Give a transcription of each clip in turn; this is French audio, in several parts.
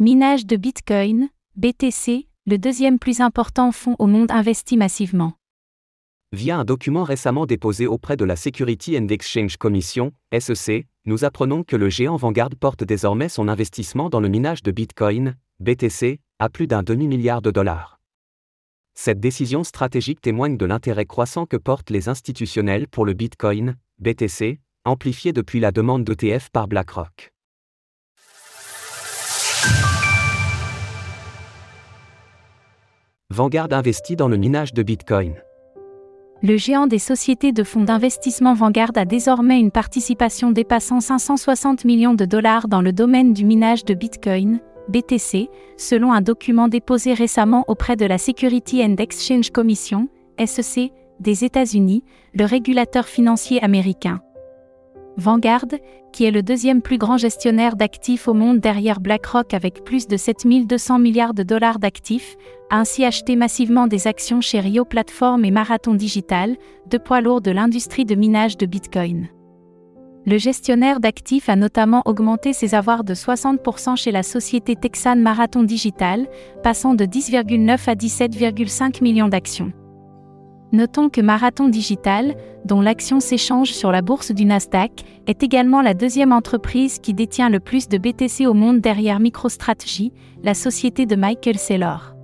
Minage de Bitcoin, BTC, le deuxième plus important fonds au monde investit massivement. Via un document récemment déposé auprès de la Security and Exchange Commission, SEC, nous apprenons que le géant Vanguard porte désormais son investissement dans le minage de Bitcoin, BTC, à plus d'un demi-milliard de dollars. Cette décision stratégique témoigne de l'intérêt croissant que portent les institutionnels pour le Bitcoin, BTC, amplifié depuis la demande d'ETF par BlackRock. Vanguard investit dans le minage de Bitcoin. Le géant des sociétés de fonds d'investissement Vanguard a désormais une participation dépassant 560 millions de dollars dans le domaine du minage de Bitcoin, BTC, selon un document déposé récemment auprès de la Security and Exchange Commission, SEC, des États-Unis, le régulateur financier américain. Vanguard, qui est le deuxième plus grand gestionnaire d'actifs au monde derrière BlackRock avec plus de 7200 milliards de dollars d'actifs, a ainsi acheté massivement des actions chez Rio Platform et Marathon Digital, deux poids lourds de l'industrie de minage de Bitcoin. Le gestionnaire d'actifs a notamment augmenté ses avoirs de 60% chez la société texane Marathon Digital, passant de 10,9 à 17,5 millions d'actions. Notons que Marathon Digital, dont l'action s'échange sur la bourse du Nasdaq, est également la deuxième entreprise qui détient le plus de BTC au monde derrière MicroStrategy, la société de Michael Saylor.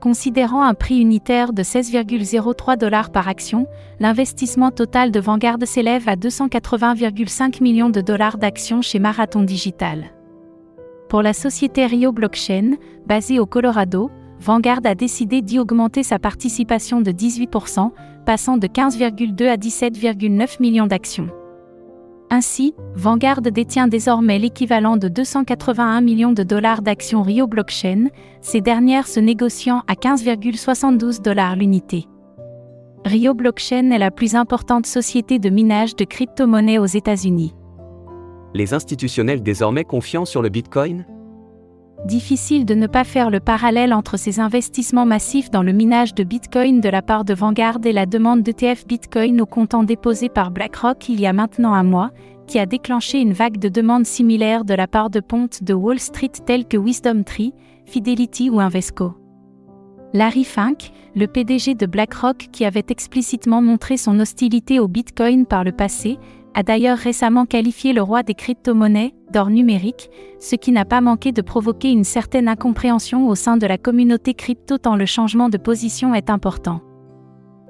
Considérant un prix unitaire de 16,03 dollars par action, l'investissement total de Vanguard s'élève à 280,5 millions de dollars d'actions chez Marathon Digital. Pour la société Rio Blockchain, basée au Colorado, Vanguard a décidé d'y augmenter sa participation de 18%, passant de 15,2 à 17,9 millions d'actions. Ainsi, Vanguard détient désormais l'équivalent de 281 millions de dollars d'actions Rio Blockchain, ces dernières se négociant à 15,72 dollars l'unité. Rio Blockchain est la plus importante société de minage de crypto-monnaies aux États-Unis. Les institutionnels désormais confiants sur le Bitcoin Difficile de ne pas faire le parallèle entre ces investissements massifs dans le minage de Bitcoin de la part de Vanguard et la demande d'ETF Bitcoin au comptant déposé par BlackRock il y a maintenant un mois, qui a déclenché une vague de demandes similaires de la part de pontes de Wall Street tels que Wisdom Tree, Fidelity ou Invesco. Larry Fink, le PDG de BlackRock qui avait explicitement montré son hostilité au Bitcoin par le passé, a d'ailleurs récemment qualifié le roi des crypto-monnaies d'or numérique, ce qui n'a pas manqué de provoquer une certaine incompréhension au sein de la communauté crypto tant le changement de position est important.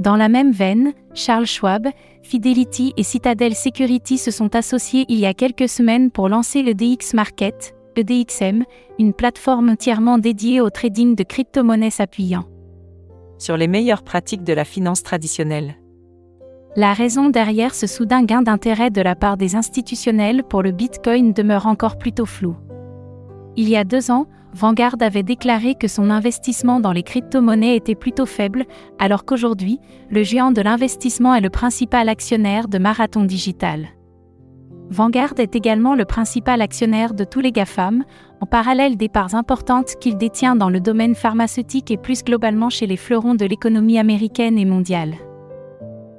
Dans la même veine, Charles Schwab, Fidelity et Citadel Security se sont associés il y a quelques semaines pour lancer le DX Market, le DXM, une plateforme entièrement dédiée au trading de crypto-monnaies s'appuyant sur les meilleures pratiques de la finance traditionnelle. La raison derrière ce soudain gain d'intérêt de la part des institutionnels pour le Bitcoin demeure encore plutôt floue. Il y a deux ans, Vanguard avait déclaré que son investissement dans les crypto-monnaies était plutôt faible, alors qu'aujourd'hui, le géant de l'investissement est le principal actionnaire de Marathon Digital. Vanguard est également le principal actionnaire de tous les GAFAM, en parallèle des parts importantes qu'il détient dans le domaine pharmaceutique et plus globalement chez les fleurons de l'économie américaine et mondiale.